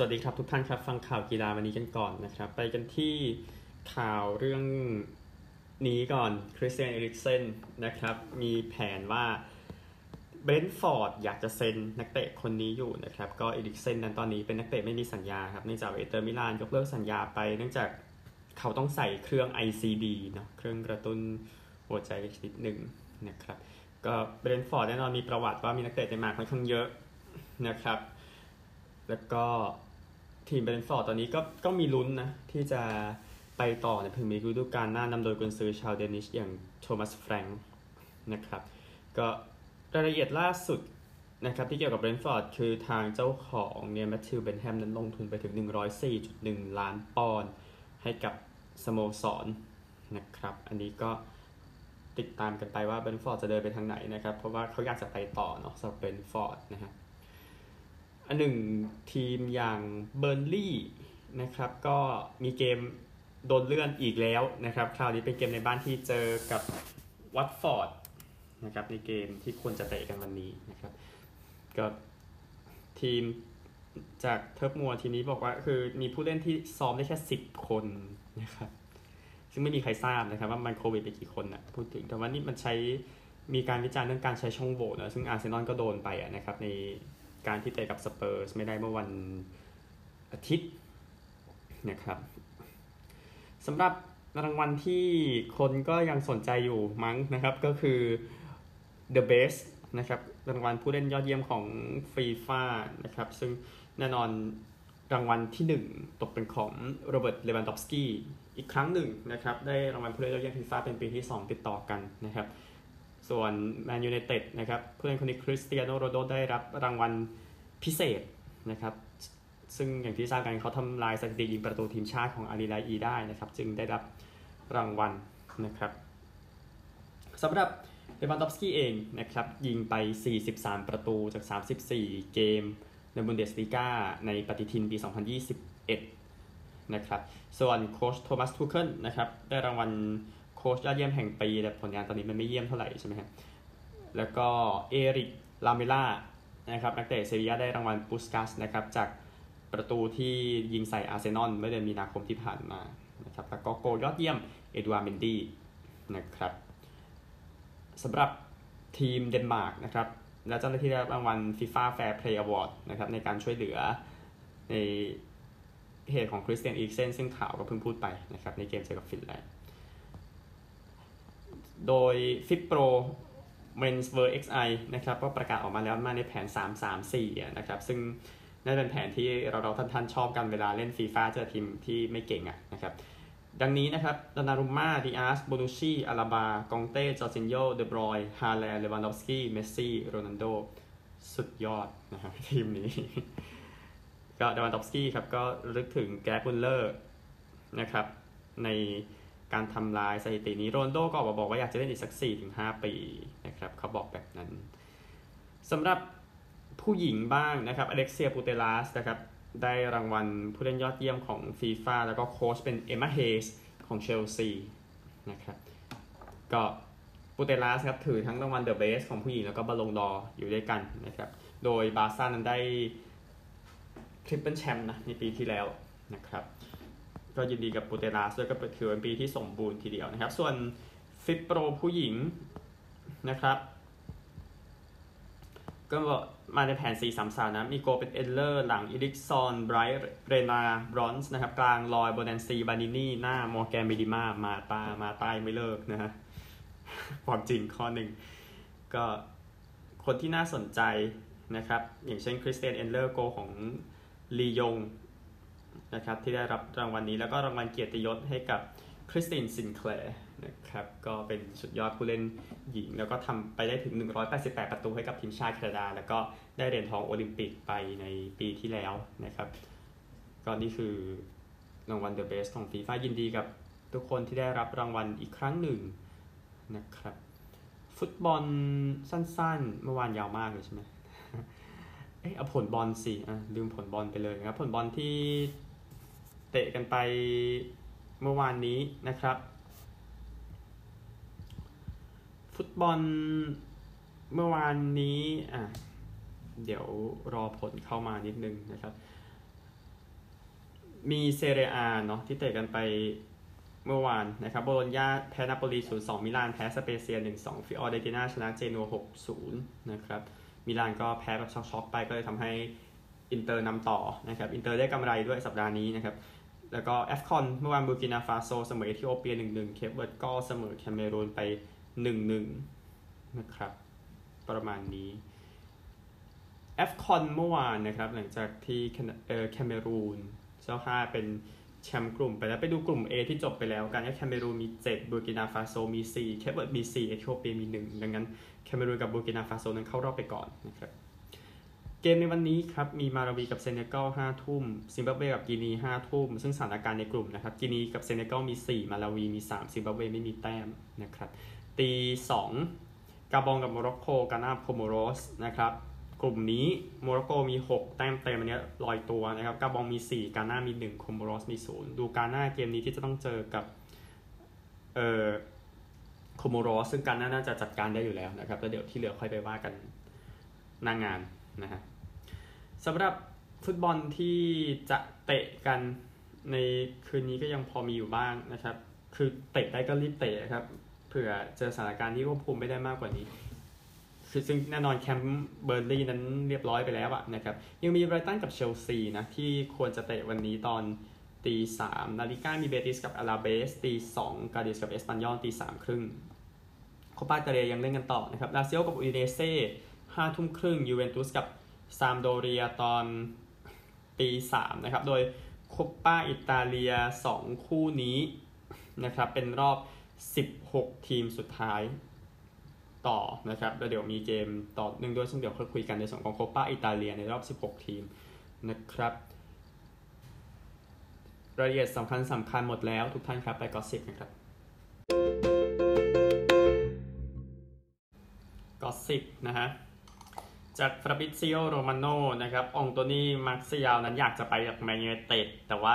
สวัสดีครับทุกท่านครับ ฟังข่าวกีฬาวันนี้กันก่อนนะครับ ไปกันที่ข่าวเรื่องนี้ก่อนคริสเตียนเอริกเซนนะครับ มีแผนว่าเบรนท์ฟอร์ดอยากจะเซ็นนักเตะคนนี้อยู่นะครับ ก็เอริกเซนนั้นตอนนี้เป็นนักเตะไม่มีสัญญาครับเนื่องจากอินเตอร์มิลานยกเลิกสัญญาไป เนื่องจากเขาต้องใส่เครื่อง ICD เนาะเครื่องกระตุ้นหัวใจชนิดหนึ่งนะครับ ก็เบรนท์ฟอร์ดแน่นอนมีประวัติว่ามีนักเตะเดนมาร์กค่อนข้างเยอะนะครับ แล้วก็ ทีมเบรนท์ฟอร์ดตอนนี้ก็ก็มีลุ้นนะ ที่จะไปต่อในพรีเมียร์ลีกฤดูกาลหน้านำโดยกุนซือชาว Danish อย่างโทมัสแฟรงค์นะครับ ก็รายละเอียดล่าสุดนะครับที่เกี่ยวกับเบรนท์ฟอร์ดคือทางเจ้าของเนี่ยแมทธิวเบนแฮมนั้นลงทุนไปถึง 104.1 ล้านปอนด์ให้กับสโมสรนะครับ อันนี้ก็ติดตามกันไปว่าเบรนท์ฟอร์ดจะเดินไปทางไหนนะครับ เพราะว่าเขาอยากจะไปต่อเนาะสำหรับเบรนท์ฟอร์ดนะฮะ อันหนึ่งทีมอย่างเบอร์นลี่นะครับก็มีเกมโดนเลื่อนอีกแล้วนะครับ คราวนี้เป็นเกมในบ้านที่เจอกับวัตฟอร์ดนะครับในเกมที่ควรจะเตะกันวันนี้นะครับก็ทีมจากเทิร์ฟมัวทีมนี้บอกว่าคือมีผู้เล่นที่ซ้อมได้แค่สิบคนนะครับซึ่งไม่มีใครทราบนะครับว่ามันโควิดไปกี่คนนะพูดถึงแต่ว่านี่มันใช้มีการวิจารณ์เรื่องการใช้ช่องโหว่นะซึ่งอาร์เซนอลก็โดนไปนะครับใน การที่เตะกับสเปอร์สไม่ได้เมื่อวันอาทิตย์นะครับสำหรับรางวัลที่คนก็ยังสนใจอยู่มั้งนะครับก็คือ The Best นะครับรางวัลผู้เล่นยอดเยี่ยมของฟีฟ่านะครับซึ่งแน่นอนรางวัลที่ 1 ตกเป็นของโรเบิร์ตเลวันดอฟสกี้อีกครั้งหนึ่งนะครับได้รางวัลผู้เล่นยอดเยี่ยมฟีฟ่าเป็นปีที่ 2 ติดต่อกันนะครับ ส่วนแมนยู i นเต็ดนะครับผู้เล่นคนนี้คริสเตียโนโรนัลโดได้รับรางวัลพิเศษนะครับซึ่งอย่างที่ทราบกันเขาทำลายสถิติยิงประตูทีมชาติของอาลีดาอีได้นะครับ จึงได้รับรางวัลนะครับสำหรับเลวันดอฟสกี้เองนะครับยิงไป 43 ประตูจาก 34 เกมในบุนเดสลีกาในปฏิทินปี 2021 นะครับ ส่วนโค้ชโทมัสทูเคิลนะครับได้รางวัล โค้ชยอดเยี่ยมแห่งปีแต่ผลงานตอนนี้มันไม่เยี่ยมเท่าไหร่ใช่ไหมครับแล้วก็เอริกลาเมล่านะครับนักเตะเซบียาได้รางวัลปุสกัสนะครับจากประตูที่ยิงใส่อาร์เซนอลเมื่อเดือนมีนาคมที่ผ่านมานะครับแล้วก็โกล์ยอดเยี่ยมเอ็ดวาร์เมนดี้นะครับสำหรับทีมเดนมาร์กนะครับและเจ้าหน้าที่ได้รับรางวัล FIFA Fair Play Award นะครับในการช่วยเหลือในเหตุของคริสเตียนอีกเซนซึ่งข่าวก็เพิ่งพูดไปนะครับในเกมเจอกับฟินแลนด์ โดยฟิปโปร Menswear XI นะครับก็ประกาศออกมาแล้วมาในแผน 3-3-4นะครับซึ่งนั่นเป็นแผนที่เราเราท่านๆ ชอบกันเวลาเล่นฟีฟ่าเจอทีมที่ไม่เก่งอะนะครับดังนี้นะครับดานารุม่าดิอาสโบนูชีอาราบา กองเต้ จอร์ซินโย เดอบรอยน์ ฮาแลนด์ เลวานดอฟสกี้ เมสซี่ โรนัลโด สุดยอดนะครับทีมนี้ ก็เลวานดอฟสกี้ครับก็ระลึกถึงแกร์ดมุลเลอร์นะครับใน การทำลายสถิตินี้โรนัลโดก็บอกว่าอยากจะเล่นอีกสัก 4-5 ปีนะครับเขาบอกแบบนั้นสำหรับผู้หญิงบ้างนะครับอเล็กเซียปูเตลาสนะครับได้รางวัลผู้เล่นยอดเยี่ยมของฟีฟ่าแล้วก็โค้ชเป็นเอมมาเฮย์สของเชลซีนะครับก็ปูเตลาสครับถือทั้งรางวัล The Best ของผู้หญิงแล้วก็บัลลงดอร์อยู่ด้วยกันนะครับโดยบาซ่านั้นได้ triple แชมป์นะในปีที่แล้วนะครับ ก็ยินดีกับปูเตลาสด้วยก็ถือเป็นปีที่สมบูรณ์ทีเดียวนะครับ ส่วนฟิฟโปรผู้หญิงนะครับ ก็มาในแผน 4 3 3 นะ มีโกล์เป็นเอนด์เลอร์ หลังเอริกสันไบรท์เรนาร์บรอนส์นะครับ กลางลอยโบนันซีบานินี่ หน้ามอร์แกนเมดิมามาตา มาใต้ไม่เลิกนะฮะความจริงข้อหนึ่ง ก็คนที่น่าสนใจนะครับ อย่างเช่นคริสเตียนเอลเลอร์โกของลียง นะครับที่ได้รับรางวัลนี้แล้วก็รางวัลเกียรติยศให้กับคริสตินซินแคลร์นะครับก็เป็นสุดยอดผู้เล่นหญิง แล้วก็ทำไปได้ถึง 188 ประตูให้กับทีมชาติแคนาดา แล้วก็ได้เหรียญทองโอลิมปิกไปในปีที่แล้วนะครับก็นี่คือรางวัล The Best ของฟีฟ่ายินดีกับทุกคนที่ได้รับรางวัลอีกครั้งหนึ่งนะครับฟุตบอลสั้นๆ เมื่อวานยาวมากเลยใช่ไหมเอ๊ะเอาผลบอลสิอะลืมผลบอลไปเลยครับผลบอลที่ เตะกันไปเมื่อวานนี้นะครับ ฟุตบอลเมื่อวานนี้อะเดี๋ยวรอผลเข้ามานิดนึงนะครับ มีเซเรียอาเนาะที่เตะกันไปเมื่อวานนะครับ โบโลญญาแพ้นาโปลี0-2 มิลานแพ้สเปเซีย 1-2 ฟิออเรนติน่าชนะเจนัว6-0 นะครับ มิลานก็แพ้แบบช็อกๆไปก็เลยทำให้อินเตอร์นำต่อนะครับ อินเตอร์ได้กำไรด้วยสัปดาห์นี้นะครับ แล้วก็ AFCON เมื่อวานบูร์กินาฟาโซเสมอเอธิโอเปีย 1-1 เคปเวิร์ดก็เสมอแคเมรูนไป 1-1 นะครับ ประมาณนี้ AFCON เมื่อวานนะครับ หลังจากที่แคเมรูนเจ้าภาพเป็นแชมป์กลุ่มไปแล้วไปดูกลุ่ม A ที่จบไปแล้วกันแคเมรูนมี 7บูร์กินาฟาโซมี4เคปเวิร์ดมี4เอธิโอเปียมี 1 ดังนั้นแคเมรูนกับบูร์กินาฟาโซนั้นเข้ารอบไปก่อนนะครับ เกมในวันนี้ครับมีมาลาวีกับเซเนกัล5ทุ่มซิมบับเวกับกินี5ทุ่ม ซึ่งสถานการณ์ในกลุ่มนะครับกินีกับเซเนกัลมี 4 มาลาวีมี 3 ซิมบับเวไม่มีแต้มนะครับตี2กาบองกับโมร็อกโกกานาคอโมรอสนะครับกลุ่มนี้โมร็อกโกมี 6 แต้มเต็มอันนี้ลอยตัวนะครับกาบองมี 4 กานามี1คอโมรอสมี 0 ดูกาหน้าเกมนี้ที่จะต้องเจอกับเอ่อคอโมรอสซึ่งกานาน่าจะจัดการได้อยู่แล้วนะครับแล้วเดี๋ยวที่เหลือค่อยไปว่ากันหน้างงาน นะฮะสำหรับฟุตบอลที่จะเตะกันในคืนนี้ก็ยังพอมีอยู่บ้างนะครับ คือเตะได้ก็รีบเตะครับ เผื่อเจอสถานการณ์ที่ควบคุมไม่ได้มากกว่านี้คือซึ่งแน่นอนแคมป์เบิร์นลีย์นั้นเรียบร้อยไปแล้วอะนะครับ ยังมีไบรตันกับเชลซีนะ ที่ควรจะเตะวันนี้ตอนตีสามนาฬิกามีเบติสกับอลาเบสตีสองกาดิสกับเอสปันยอลตีสามครึ่งโคปาอิตาเลียยังเล่นกันต่อนะครับลาซิโอกับอูดิเนเซ่ ห้าทุ่มครึ่งยูเวนตุสกับซามโดเรียตอนตีสามนะครับ โดยโคปาอิตาเลียสองคู่นี้นะครับ เป็นรอบ 16 ทีมสุดท้ายต่อนะครับแล้วเดี๋ยวมีเกมต่อหนึ่งด้วยซึ่งเดี๋ยวค่อยคุยกันในส่วนของโคปาอิตาเลียในรอบ 16 ทีมนะครับ รายละเอียดสำคัญสำคัญหมดแล้วทุกท่านครับ ไปกอสิบนะครับกอสซิปนะฮะ จากฟาบริซิโอโรมาโนนะครับอองโตนี่มาร์กซิยาลนั้นอยากจะไปจากแมนยูเต็ดแต่ว่า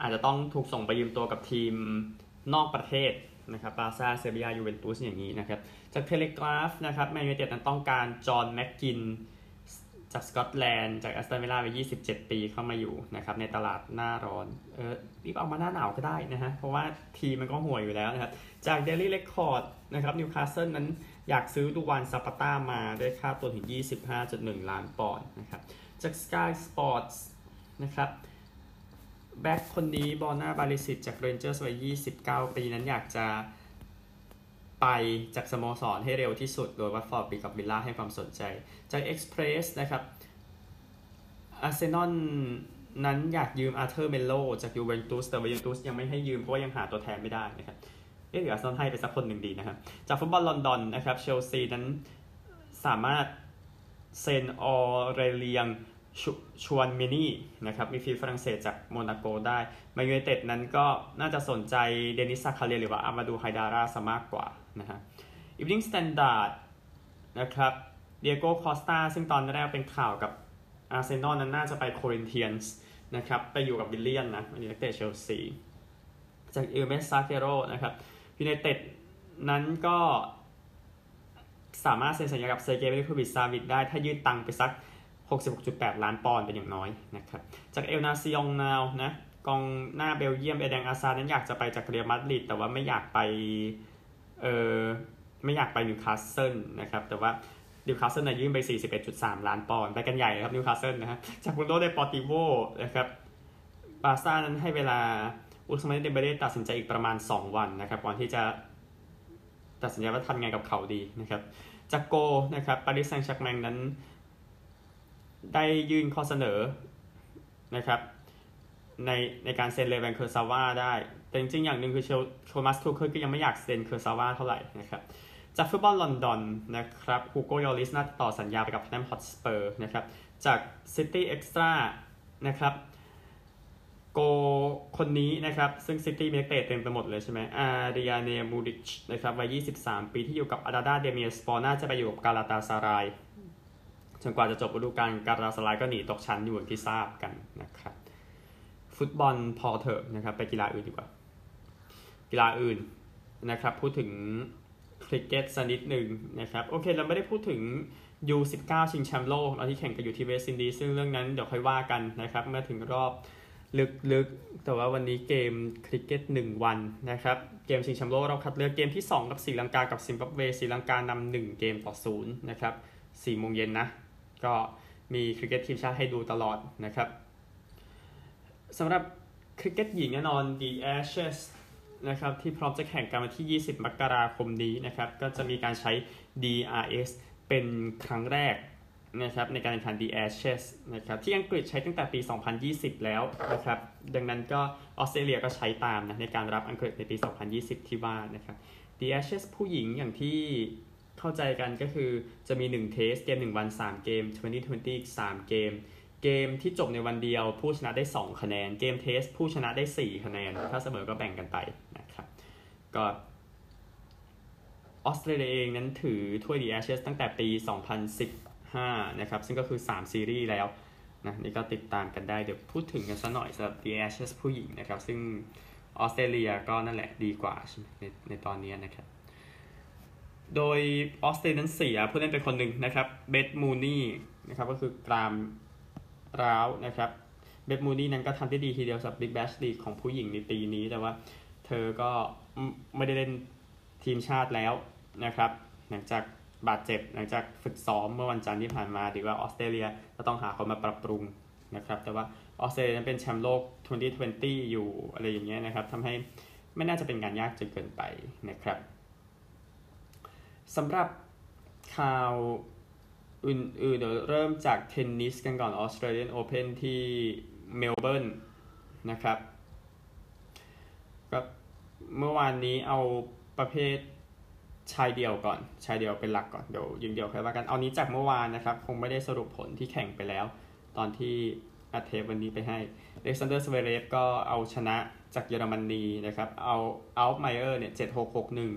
อาจจะต้องถูกส่งไปยืมตัวกับทีมนอกประเทศนะครับบาซ่าเซบียายูเวนตุสอย่างนี้นะครับ จากเทเลกราฟนะครับแมนยูเต็ดนั้นต้องการจอห์นแม็คกินน์ จากสกอตแลนด์จากแอสตันวิลล่าไป 27 ปีเข้ามาอยู่นะครับในตลาดหน้าร้อนเออรีบเอามาหน้าหนาวก็ได้นะฮะ เพราะว่าทีมมันก็ห่วยอยู่แล้วนะครับ จากเดลี่เรคคอร์ดนะครับนิวคาสเซิลนั้นอยากซื้อดูวานซาปาต้ามาได้ค่าตัวถึง 25.1 ล้านปอนด์นะครับจาก Sky Sports นะครับแบ็คคนนี้บอร์นาบาริซิชจากเรนเจอร์สวัย29 ปีนั้นอยากจะ ไปจากสโมสรให้เร็วที่สุด โดยวัตฟอร์ดปีกับวิลล่าให้ความสนใจ จากเอ็กซ์เพรสนะครับอาร์เซนอลนั้นอยากยืมอาร์เธอร์เมโลจากยูเวนตุสแต่ยูเวนตุสยังไม่ให้ยืมเพราะว่ายังหาตัวแทนไม่ได้นะครับเอ๊ะหรืออาร์เซนอลให้ไปสักคนหนึ่งดีนะครับ จากฟุตบอลลอนดอนนะครับเชลซีนั้นสามารถเซ็นออเรเลียง ชูอาเมนี่นะครับมิดฟิลด์ฝรั่งเศสจากโมนาโกได้ แมนยูไนเต็ดนั้นก็น่าจะสนใจเดนิสซาคาเรียหรือว่าอามาดูไฮดาร่าซะมากกว่านะฮะอีฟนิ่งสแตนดาร์ดนะครับเดียโก้คอสตาซึ่งตอนแรกเป็นข่าวกับอาร์เซนอลนั้นน่าจะไปโครินเธียนส์นะครับไปอยู่กับวิลเลียนนะอันนี้นักเตะเชลซีจากอิลเมสซาเคโรนะครับยูไนเต็ดนั้นก็สามารถเซ็นสัญญากับเซอร์เกมิลินโควิชซาวิชได้ ถ้ายื่นตังไปสัก 66.8 ล้านปอนด์เป็นอย่างน้อยนะครับ จากเอลนาซิองนาวนะกองหน้าเบลเยียมเอเดนอาซาร์นั้นอยากจะไปจากเรอัลมาดริดแต่ว่าไม่อยากไปเออไม่อยากไปนิวคาสเซิลนะครับแต่ว่านิวคาสเซิลเนี่ยยื่นไป 41.3 ล้านปอนด์ไปกันใหญ่ครับนิวคาสเซิลนะฮะจากมุนโดเดปอร์ติโวนะครับบาซ่านั้นให้เวลาอุสมานเดมเบเล่ตัดสินใจอีกประมาณ 2 วันนะครับก่อนที่จะตัดสินใจว่าทำไงกับเขาดีนะครับจากโกลนะครับปารีสแซงต์แชร์กแมงนั้น ได้ยื่นข้อเสนอนะครับในในการเซ็นเลแว็งเคอร์ซาวาได้ แต่จริงๆ อย่างหนึ่งคือโธมัสทูเคิลก็ยังไม่อยากเซ็นเคอร์ซาวาเท่าไหร่นะครับจากฟุตบอลลอนดอนนะครับฮูโกโยริสน่าต่อสัญญาไปกับท็อตแนมฮอตสเปอร์นะครับจากซิตี้เอ็กซ์ตร้านะครับโกลคนนี้นะครับ ซึ่งซิตี้มีนักเตะเต็มไปหมดเลยใช่ไหมอาริยาเนตมูริชนะครับวัย 23 ปีที่อยู่กับอาดานาเดเมียร์สปอร์น่าจะไปอยู่กับกาลาตาซาราย จนกว่าจะจบฤดูกาลกาลาตาซารายก็หนีตกชั้นอยู่อย่างที่ทราบกันนะครับ ฟุตบอลพอเถอะนะครับ ไปกีฬาอื่นดีกว่า กีฬาอื่นนะครับ พูดถึงคริกเก็ตสักนิดหนึ่งนะครับ โอเค เราไม่ได้พูดถึง U19 ชิงแชมป์โลกเราที่แข่งกันอยู่ที่เวสต์อินดีซึ่งเรื่องนั้นเดี๋ยวค่อยว่ากันนะครับ เมื่อถึงรอบลึกๆ แต่ว่าวันนี้เกมคริกเก็ต 1 วันนะครับ เกมชิงแชมป์โลกเราคัดเลือกเกมที่ 2 กับศรีลังกา กับซิมบับเวศรีลังกานำ1เกมต่อศูนย์นะครับ4โมงเย็นนะ ก็มีคริกเก็ตทีมชาติให้ดูตลอดนะครับสำหรับคริกเก็ตหญิงแน่นอน The Ashes นะครับที่พร้อมจะแข่งกันวันที่ 20 มกราคมนี้นะครับก็จะมีการใช้ DRS เป็นครั้งแรกนะครับในการแข่งขัน The Ashes นะครับที่อังกฤษใช้ตั้งแต่ปี 2020 แล้วนะครับดังนั้นก็ออสเตรเลียก็ใช้ตามนะในการรับอังกฤษในปี 2020 ที่ว่านะครับ The Ashes ผู้หญิงอย่างที่ เข้าใจกันก็คือจะมี 1 เทสเกม 1 วัน 3 เกม 2020อีก3เกม เกมที่จบในวันเดียว ผู้ชนะได้ 2 คะแนน เกมเทสผู้ชนะได้ 4 คะแนน ถ้าเสมอก็แบ่งกันไปนะครับ ก็ออสเตรเลียเองนั้นถือถ้วย The Ashes ตั้งแต่ปี 2015 นะครับ ซึ่งก็คือ 3 ซีรีส์แล้วนะนี่ก็ติดตามกันได้ เดี๋ยวพูดถึงกันสักหน่อยสำหรับ The Ashes ผู้หญิงนะครับ ซึ่งออสเตรเลียก็นั่นแหละดีกว่าในในตอนนี้นะครับ โดยออสเตรเลียนั้นเสียผู้เล่นเป็นคนหนึ่งนะครับเบธมูนี่นะครับก็คือกรามร้าวนะครับเบธมูนี่นั้นก็ทำได้ดีทีเดียวสำหรับ Big Bash League ของผู้หญิงในปีนี้ แต่ว่าเธอก็ไม่ได้เล่นทีมชาติแล้วนะครับหลังจากบาดเจ็บหลังจากฝึกซ้อมเมื่อวันจันทร์ที่ผ่านมาถือว่าออสเตรเลียก็ต้องหาคนมาปรับปรุงนะครับแต่ว่าออสเตรเลียนั้นเป็นแชมป์โลก 2020 อยู่อะไรอย่างเงี้ยนะครับทำให้ไม่น่าจะเป็นงานยากจนเกินไปนะครับ สำหรับข่าวอื่นๆเดี๋ยวเริ่มจากเทนนิสกันก่อนออสเตรเลียนโอเพนที่เมลเบิร์นนะครับก็เมื่อวานนี้เอาประเภทชายเดียวก่อน ชายเดียวเป็นหลักก่อน เดี๋ยวยิงเดียวค่อยว่ากัน เอานี้จากเมื่อวานนะครับ คงไม่ได้สรุปผลที่แข่งไปแล้ว ตอนที่อัดเทปวันนี้ไปให้เล็กซานเดอร์สเวเรฟก็เอาชนะจากเยอรมนีนะครับ เอาอัลไมเออร์เนี่ยเจ็ดหกหกหนึ่ง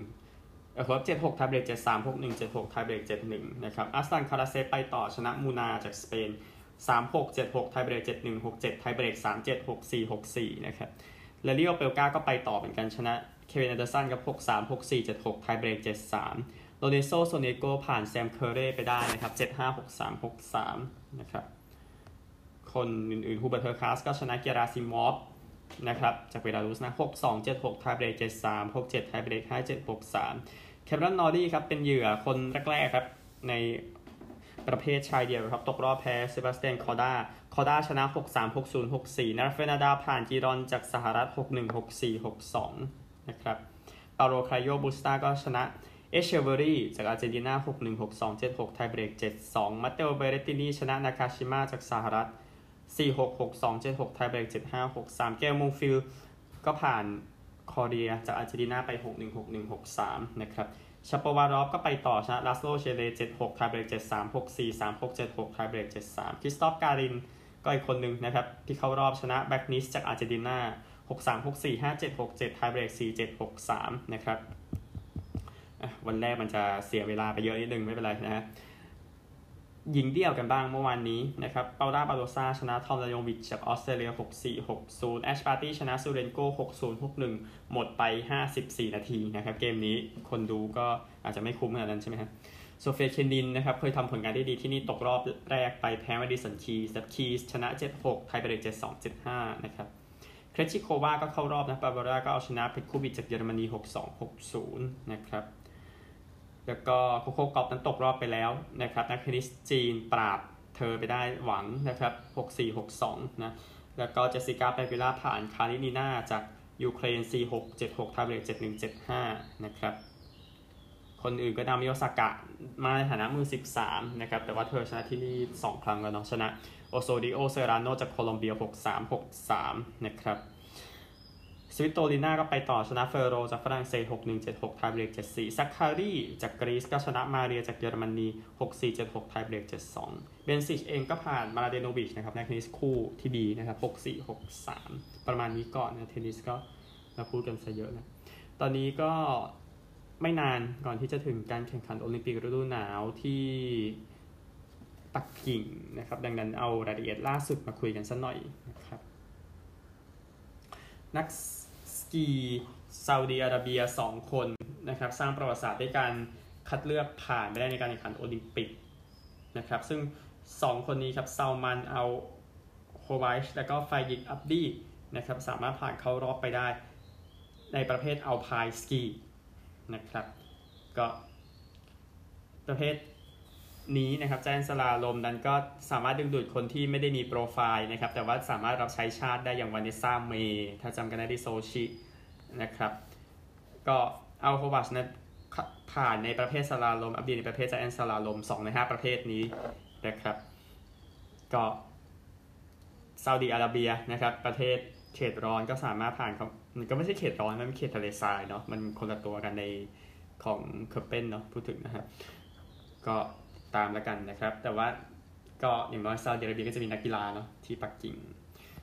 เออครับเจ็ดหกไทเบรกเจ็ดสามหกหนึ่งเจ็ดหกไทเบรกเจ็ดหนึ่งนะครับอัสตันคาราเซไปต่อชนะมูนาจากสเปนสามหกเจ็ดหกไทเบรกเจ็ดหนึ่งหกเจ็ดไทเบรกสามเจ็ดหกสี่หกสี่นะครับแลลิโอเปลกาก็ไปต่อเหมือนกันชนะเควินอันเดอร์สันกับ6 3 6 4 7 6ไทเบรก7 3โรเนโซโซเนโกผ่านแซมเคอร์เร่ไปได้นะครับ7 5 6 3 6 3นะครับคนอื่นๆฮูเบิร์ตเฮอร์คาชก็ชนะเกียราซิมอฟ นะครับจากเบลารุสนะ 6 2 7 6ไทเบรก7 3 6 7ไทเบรก5 7 6 3 แคเมรอนนอร์รี่ครับเป็นเหยื่อคนแรกๆครับในประเภทชายเดียวครับ ตกรอบแพ้เซบาสเตียนคอด้าคอด้าชนะ 6 3 6 0 6 4ราฟาเอลนาดาลผ่านจีรอนจากสหรัฐ 6 1 6 4 6 2 นะครับปาโบลคาร์เรโนบูสตาก็ชนะเอตเชเวอร์รี่จากอาร์เจนตินา 6 1 6 2 7 6 ไทเบรก 7 2มัตเตโอเบร์เรตตินีชนะนากาชิมะจากสหรัฐ 4 6 6 2 7 6 ไทเบรก7 5 6 3 กาแอลมงฟิลก็ผ่านคอเรียจากอาร์เจนตินาไป 6 1 6 1 6 3 นะครับชาโปวาลอฟก็ไปต่อชนะลาสโลเจเร7-6ไทเบรก7-3 6-4 3-6 7-6ไทเบรก7-3คริสตอฟการินก็อีกคนหนึ่งนะครับ ที่เข้ารอบชนะแบ็กนิสจากอาร์เจนตินา6-3 6-4 5-7 6-7ไทเบรก4-7 6-3 นะครับวันแรกมันจะเสียเวลาไปเยอะนิดนึงไม่เป็นไรนะฮะ หญิงเดี่ยวกันบ้างเมื่อวานนี้นะครับเปาล่าบาโดซ่าชนะทอมยาโนวิชจากออสเตรเลีย 6-4 6-0 แอชบาร์ตี้ชนะซูเรนโก6-0 6-1 หมดไป 54 นาทีนะครับเกมนี้คนดูก็อาจจะไม่คุ้มขนาดนั้นใช่ไหมครับโซเฟียเคนินนะครับเคยทำผลงานได้ดีที่นี่ตกรอบแรกไปแพ้มาดิสันคีสคีสชนะ 7-6 ไทยไปเลย7-2 7-5 นะครับเครชิโควาก็เข้ารอบนะบาบาร่าก็เอาชนะเพทโควิชากเยอรมนี 6-2 6-0 นะครับ แล้วก็โคโค่กอฟฟ์นั้นตกรอบไปแล้วนะครับนักเทนนิสจีนปราบเธอไปได้หวังนะครับ 6-4-6-2 นะ แล้วก็เจสสิก้าเปกูล่าผ่านคาลินีนาจากยูเครน 4-6 7-6ไทเบรก7-1 7-5 นะครับ คนอื่นก็นามิโอซากะมาในฐานะมือ 13 นะครับ แต่ว่าเธอชนะที่นี่ 2 ครั้งแล้วเนาะชนะ โอโซริโอเซร์ราโนจากโคลอมเบีย 6-3 6-3 นะครับ สวิตโตลิน่าก็ไปต่อชนะเฟโรจากฝรั่งเศส 6-1-7-6ไทเบรก7-4ซักคารีจากกรีซก็ชนะมาเรียจากเยอรมนี 6-4-7-6ไทเบรก7-2 เบนซิชเองก็ผ่านมามลาเดโนวิชนะครับในเทนนิสคู่ที่ดีนะครับ 6-4-6-3 ประมาณนี้ก่อนนะเทนนิสก็เราพูดกันซะเยอะนะ ตอนนี้ก็ไม่นานก่อนที่จะถึงการแข่งขันโอลิมปิกฤดูหนาวที่ปักกิ่งนะครับ ดังนั้นเอารายละเอียดล่าสุดมาคุยกันสักหน่อยนะครับนั กกีฬาซาอุดีอาระเบีย 2 คนนะครับสร้างประวัติศาสตร์ด้วยการคัดเลือกผ่านไปได้ในการแข่งขันโอลิมปิกนะครับซึ่ง 2 คนนี้ครับซัลมานอัลโฮไวช์แล้วก็ฟายิกอับดี้นะครับสามารถผ่านเข้ารอบไปได้ในประเภทอัลไพน์สกีนะครับก็ประเภท นี้นะครับแจนสลาลมนั้นก็สามารถดึงดูดคนที่ไม่ได้มีโปรไฟล์นะครับ แต่ว่าสามารถรับใช้ชาติได้อย่างวานเนซ่าเมย์ถ้าจำกันได้ที่โซชินะครับ ก็เอาโควัชนะผ่านในประเภทสลาลม อับดีในประเภทแจนสลาลม 2 ใน 5 ประเภทนี้นะครับ ก็ซาอุดีอาระเบียนะครับ ประเทศเขตร้อนก็สามารถผ่านเขามันก็ไม่ใช่เขตร้อน มันเป็นเขตทะเลทรายเนาะมันคนละตัวกันในของเคอร์เปนเนาะพูดถึงนะครับ ก็ ตามแล้วกันนะครับ แต่ว่าก็อย่างน้อยซาอุดิอาระเบียก็จะมีนักกีฬาเนาะที่ปักกิ่ง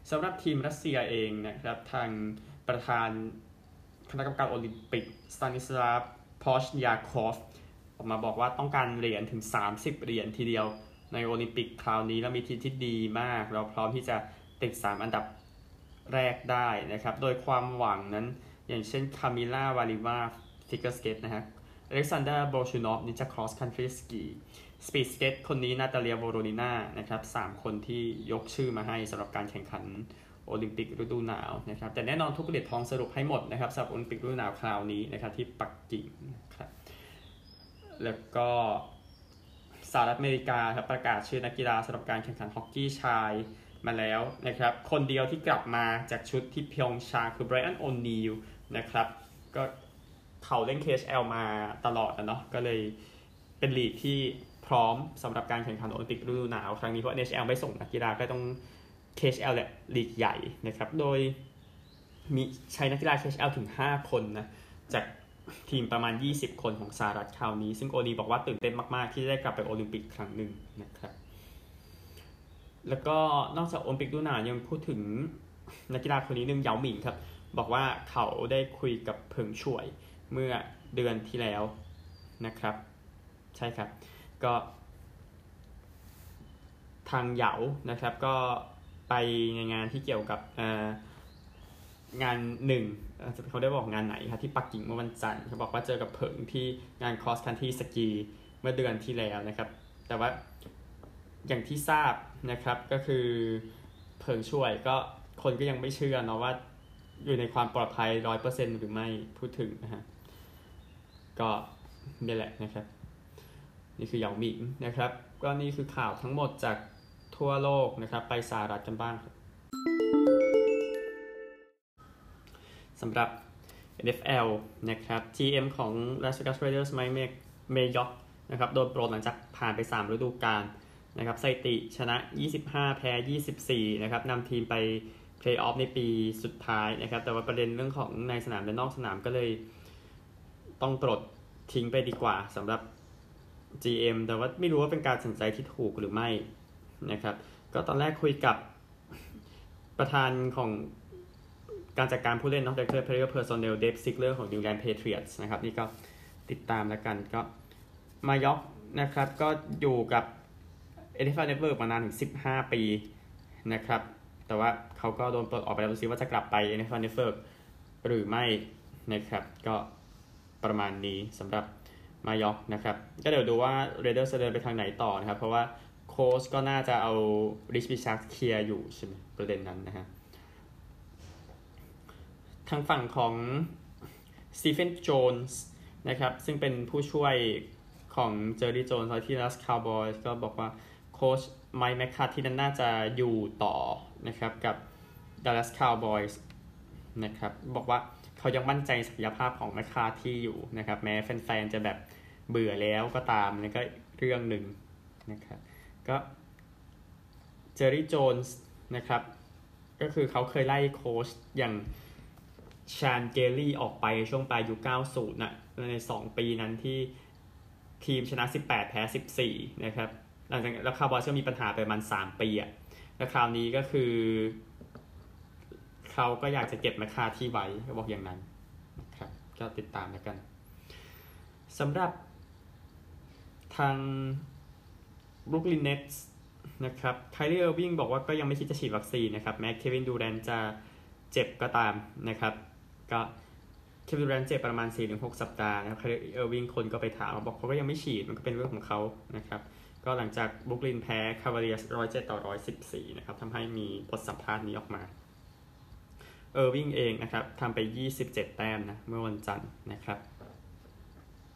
สำหรับทีมรัสเซียเองนะครับ ทางประธานคณะกรรมการโอลิมปิกสตานิสลาฟพอซด์นยาคอฟออกมาบอกว่าต้องการเหรียญถึง 30 เหรียญทีเดียวในโอลิมปิกคราวนี้แล้วมีทีมที่ดีมาก เราพร้อมที่จะติด 3 อันดับแรกได้นะครับ โดยความหวังนั้นอย่างเช่นคามิล่าวาลิเอวาฟิกเกอร์สเกตนะฮะ อเล็กซานเดอร์บอลชูนอฟนิจะครอสคันทรีสกีสปีดสเก็ตคนนี้นาตาเลียโวโรนิน่านะครับสามคนที่ยกชื่อมาให้สำหรับการแข่งขันโอลิมปิกฤดูหนาวนะครับแต่แน่นอนทุกเหรียญทองสรุปให้หมดนะครับสำหรับโอลิมปิกฤดูหนาวคราวนี้นะครับที่ปักกิ่งครับแล้วก็สหรัฐอเมริกาครับประกาศชื่อนักกีฬาสำหรับการแข่งขันฮอกกี้ชายมาแล้วนะครับคนเดียวที่กลับมาจากชุดที่เพียงชาคือไบรอันโอนีลนะครับก็ เขาเล่น KHL มาตลอดนะเนาะก็เลยเป็นลีกที่พร้อมสำหรับการแข่งขันโอลิมปิกฤดูหนาวครั้งนี้เพราะ NHL ไม่ส่งนักกีฬาก็ต้อง KHL แหละลีกใหญ่นะครับ โดยมีใช้นักกีฬา KHL ถึง 5 คนนะ จากทีมประมาณ 20 คนของสหรัฐคราวนี้ ซึ่งโอนีบอกว่าตื่นเต้นมาก ๆ ที่ได้กลับไปโอลิมปิกครั้งหนึ่งนะครับ แล้วก็นอกจากโอลิมปิกฤดูหนาวยังพูดถึงนักกีฬาคนนี้หนึ่งเยาหมิงครับ บอกว่าเขาได้คุยกับเพิงช่วย เมื่อเดือนที่แล้วนะครับ ใช่ครับ ก็ทางเหยานะครับก็ไปในงานที่เกี่ยวกับงานหนึ่งเขาได้บอกงานไหนครับที่ปักกิ่งเมื่อวันจันทร์เขาบอกว่าเจอกับเผิงที่งาน cross country ski เมื่อเดือนที่แล้วนะครับ แต่ว่าอย่างที่ทราบนะครับก็คือเผิงช่วยก็คนก็ยังไม่เชื่อเนาะว่าอยู่ในความปลอดภัยร้อยเปอร์เซ็นหรือไม่พูดถึงนะฮะ ก็นี่แหละนะครับ นี่คือเหยาหมิงนะครับ ก็นี่คือข่าวทั้งหมดจากทั่วโลกนะครับ ไปสหรัฐกันบ้างครับสำหรับ NFL นะครับ GM ของ Las Vegas Raiders ไมค์เมยอกนะครับโดนปลดหลังจากผ่านไป 3 ฤดูกาลนะครับสถิติชนะ 25 แพ้ 24 นะครับนำทีมไปเพลย์ออฟในปีสุดท้ายนะครับ แต่ว่าประเด็นเรื่องของในสนามและนอกสนามก็เลย ต้องปลดทิ้งไปดีกว่าสำหรับ GM แต่ว่าไม่รู้ว่าเป็นการตัดสินใจที่ถูกหรือไม่นะครับ ก็ตอนแรกคุยกับประธานของการจัดการผู้เล่นนอกจาก player personnel เดฟซีกเลอร์ของนิวอิงแลนด์แพทริออตส์นะครับ นี่ก็ติดตามแล้วกันก็มายอกนะครับ ก็อยู่กับเอ f ฟ Network มานานถึง 15 ปีนะครับ แต่ว่าเขาก็โดนปลดออกไปแล้วดูซิว่าจะกลับไป NFL Network หรือไม่นะครับ ก็ ประมาณนี้สำหรับมายอกนะครับ ก็เดี๋ยวดูว่าเรเดอร์จะเดินไปทางไหนต่อนะครับ เพราะว่าโค้ชก็น่าจะเอาริชบิชักเคลียร์อยู่ใช่ไหมประเด็นนั้นนะฮะทางฝั่งของสตีเฟนโจนส์นะครับ ซึ่งเป็นผู้ช่วยของเจอร์รี่โจนส์ที่ดัลลัสคาวบอยส์ก็บอกว่าโค้ชไมค์แมคคาร์ธีนั้นน่าจะอยู่ต่อนะครับกับดัลลัสคาวบอยส์นะครับ บอกว่า เขายังมั่นใจศักยภาพของแมคคาร์ธีอยู่นะครับ แม้แฟนๆจะแบบเบื่อแล้วก็ตามนี่ก็เรื่องหนึ่งนะครับก็เจอร์รี่โจนส์นะครับ ก็คือเขาเคยไล่โค้ชอย่างชานเกลลี่ออกไปช่วงปลายยุค90นะใน 2 ปีนั้นที่ทีมชนะ 18 แพ้ 14 นะครับ หลังจากแล้วคาร์บอยก็มีปัญหาไปประมาณ 3 ปีอะแล้วคราวนี้ก็คือ เขาก็อยากจะเก็บมาคาที่ไว้เขาบอกอย่างนั้นนะครับก็ติดตามแล้วกันสำหรับทางบรูกลินเน็ตส์นะครับไครีเออร์วิงบอกว่าก็ยังไม่คิดจะฉีดวัคซีนนะครับ แม้เควินดูแรนจะเจ็บก็ตามนะครับ ก็เควินดูแรนเจ็บประมาณ 4-6 สัปดาห์นะครับเออร์วิงคนก็ไปถามบอกเขาก็ยังไม่ฉีดมันก็เป็นเรื่องของเขานะครับก็หลังจากบรูกลินแพ้คาวาเลียร์สร้อยเจ็ดต่อร้อยสิบสี่นะครับทำให้มีบทสัมภาษณ์นี้ออกมา เออร์วิงเองนะครับทำไป 27 แต้มนะเมื่อวันจันทร์นะครับ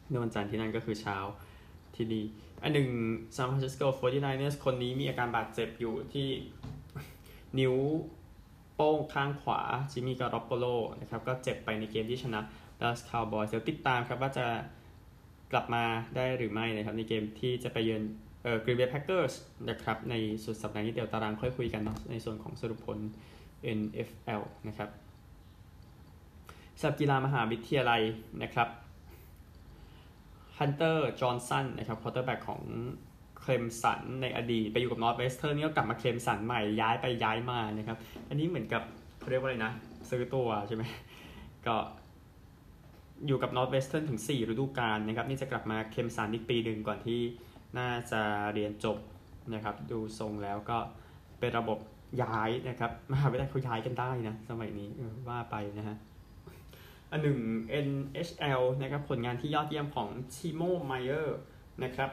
เมื่อวันจันทร์ที่นั่นก็คือเช้าที่ดีอันหนึ่งซานฟรานซิสโก 49ers คนนี้มีอาการบาดเจ็บอยู่ที่นิ้วโป้งข้างขวา จิมมี่การ์อปโปโลนะครับก็เจ็บไปในเกมที่ชนะดัลลัสคาวบอยเดี๋ยวติดตามครับว่าจะกลับมาได้หรือไม่นะครับในเกมที่จะไปเยือนเอ่อกรีนเบย์แพ็คเกอร์สนะครับในสุดสัปดาห์นี้เดี๋ยวตารางค่อยคุยกันเนาะในส่วนของสรุปผล NFL นะครับสำหรับกีฬามหาวิทยาลัยนะครับฮันเตอร์ จอห์นสันนะครับควอเตอร์แบ็กของเคลมสันในอดีต ไปอยู่กับนอร์ทเวสเทิร์นนี่ก็กลับมาเคลมสันใหม่ย้ายไปย้ายมานะครับ อันนี้เหมือนกับเขาเรียกว่าอะไรนะ ซื้อตัวใช่ไหมก็อยู่กับนอร์ทเวสเทิร์นถึง 4 ฤดูกาลนะครับ นี่จะกลับมาเคลมสันอีกปีหนึ่งก่อนที่น่าจะเรียนจบนะครับ ดูทรงแล้วก็เป็นระบบ ย้ายนะครับมหาวิทยาลัยเขาย้ายกันได้นะสมัยนี้ว่าไปนะฮะอันหนึ่ง NHL นะครับผลงานที่ยอดเยี่ยมของ Timo Meier นะครับ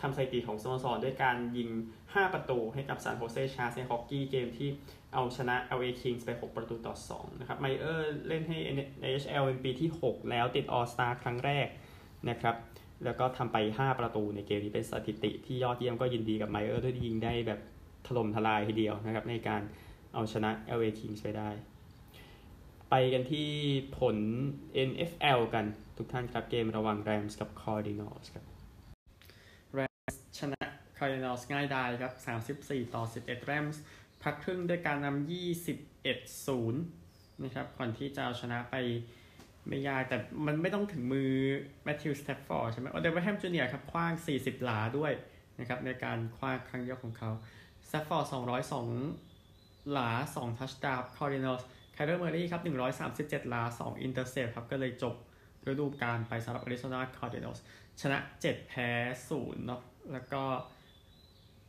ทำสถิติของสโมสรด้วยการยิง 5 ประตูให้กับ San Jose Sharks ในฮอกกี้เกมที่เอาชนะ LA Kings ไป 6 ประตูต่อ 2 นะครับไมเออร์เล่นให้ NHL เป็นปีที่ 6 แล้วติด All-Star ครั้งแรกนะครับแล้วก็ทำไป 5 ประตูในเกมนี้เป็นสถิติที่ยอดเยี่ยมก็ยินดีกับไมเออร์ด้วยที่ยิงได้แบบ ถล่มทลายทีเดียวนะครับ ในการเอาชนะ LA Kings ไปได้ ไปกันที่ผล NFL กันทุกท่านครับเกมระหว่าง Rams กับ Cardinals ครับ Rams ชนะ Cardinals ง่ายดายครับ 34 ต่อ 11 Rams พักครึ่งด้วยการนำ21 0 นะครับ ก่อนที่จะเอาชนะไปไม่ยาก แต่มันไม่ต้องถึงมือ Matthew Stafford ใช่ไหม Odell Beckham Jr.ครับขว้าง 40 หลาด้วยนะครับในการขว้างครั้งเดียวของเขา Stafford 202หลา2ทัชดาวน์ Cardinals Kyler Murray ครับ137หลา2 intercept ครับก็เลยจบฤดูกาลไปสำหรับ Arizona Cardinals ชนะ7แพ้0เนาะแล้วก็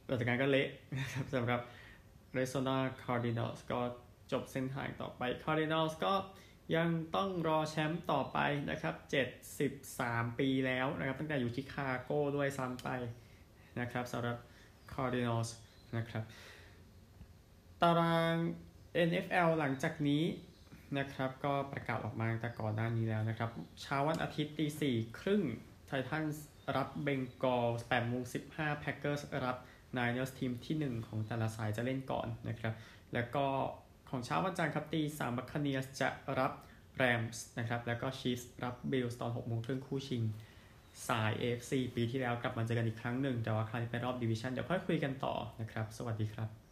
หลังจากนั้นก็เละนะครับสำหรับ Arizona Cardinals ก็จบเส้นทางต่อไป Cardinals ก็ยังต้องรอแชมป์ต่อไปนะครับ 73 ปีแล้วนะครับ ตั้งแต่อยู่ที่คาโก้ด้วยซ้ำไปนะครับสำหรับ Cardinals นะครับ ตาราง NFL หลังจากนี้นะครับ ก็ประกาศออกมาแต่ก่อนหน้านี้แล้วนะครับ เช้าวันอาทิตย์ตีสี่ครึ่งไททันรับ Bengals 8โมง15 Packers รับ Niners ทีมที่ 1 ของแต่ละสายจะเล่นก่อนนะครับ แล้วก็ของเช้าวันจันทร์ครับตีสาม Buccaneers จะรับ Rams นะครับ แล้วก็ Chiefs รับ Bills ตอน6โมงครึ่งคู่ชิง สาย AFC ปีที่แล้วกลับมาเจอกันอีกครั้งหนึ่ง แต่ว่าครั้งนี้เป็นรอบ division เดี๋ยวค่อยคุยกันต่อนะครับ สวัสดีครับ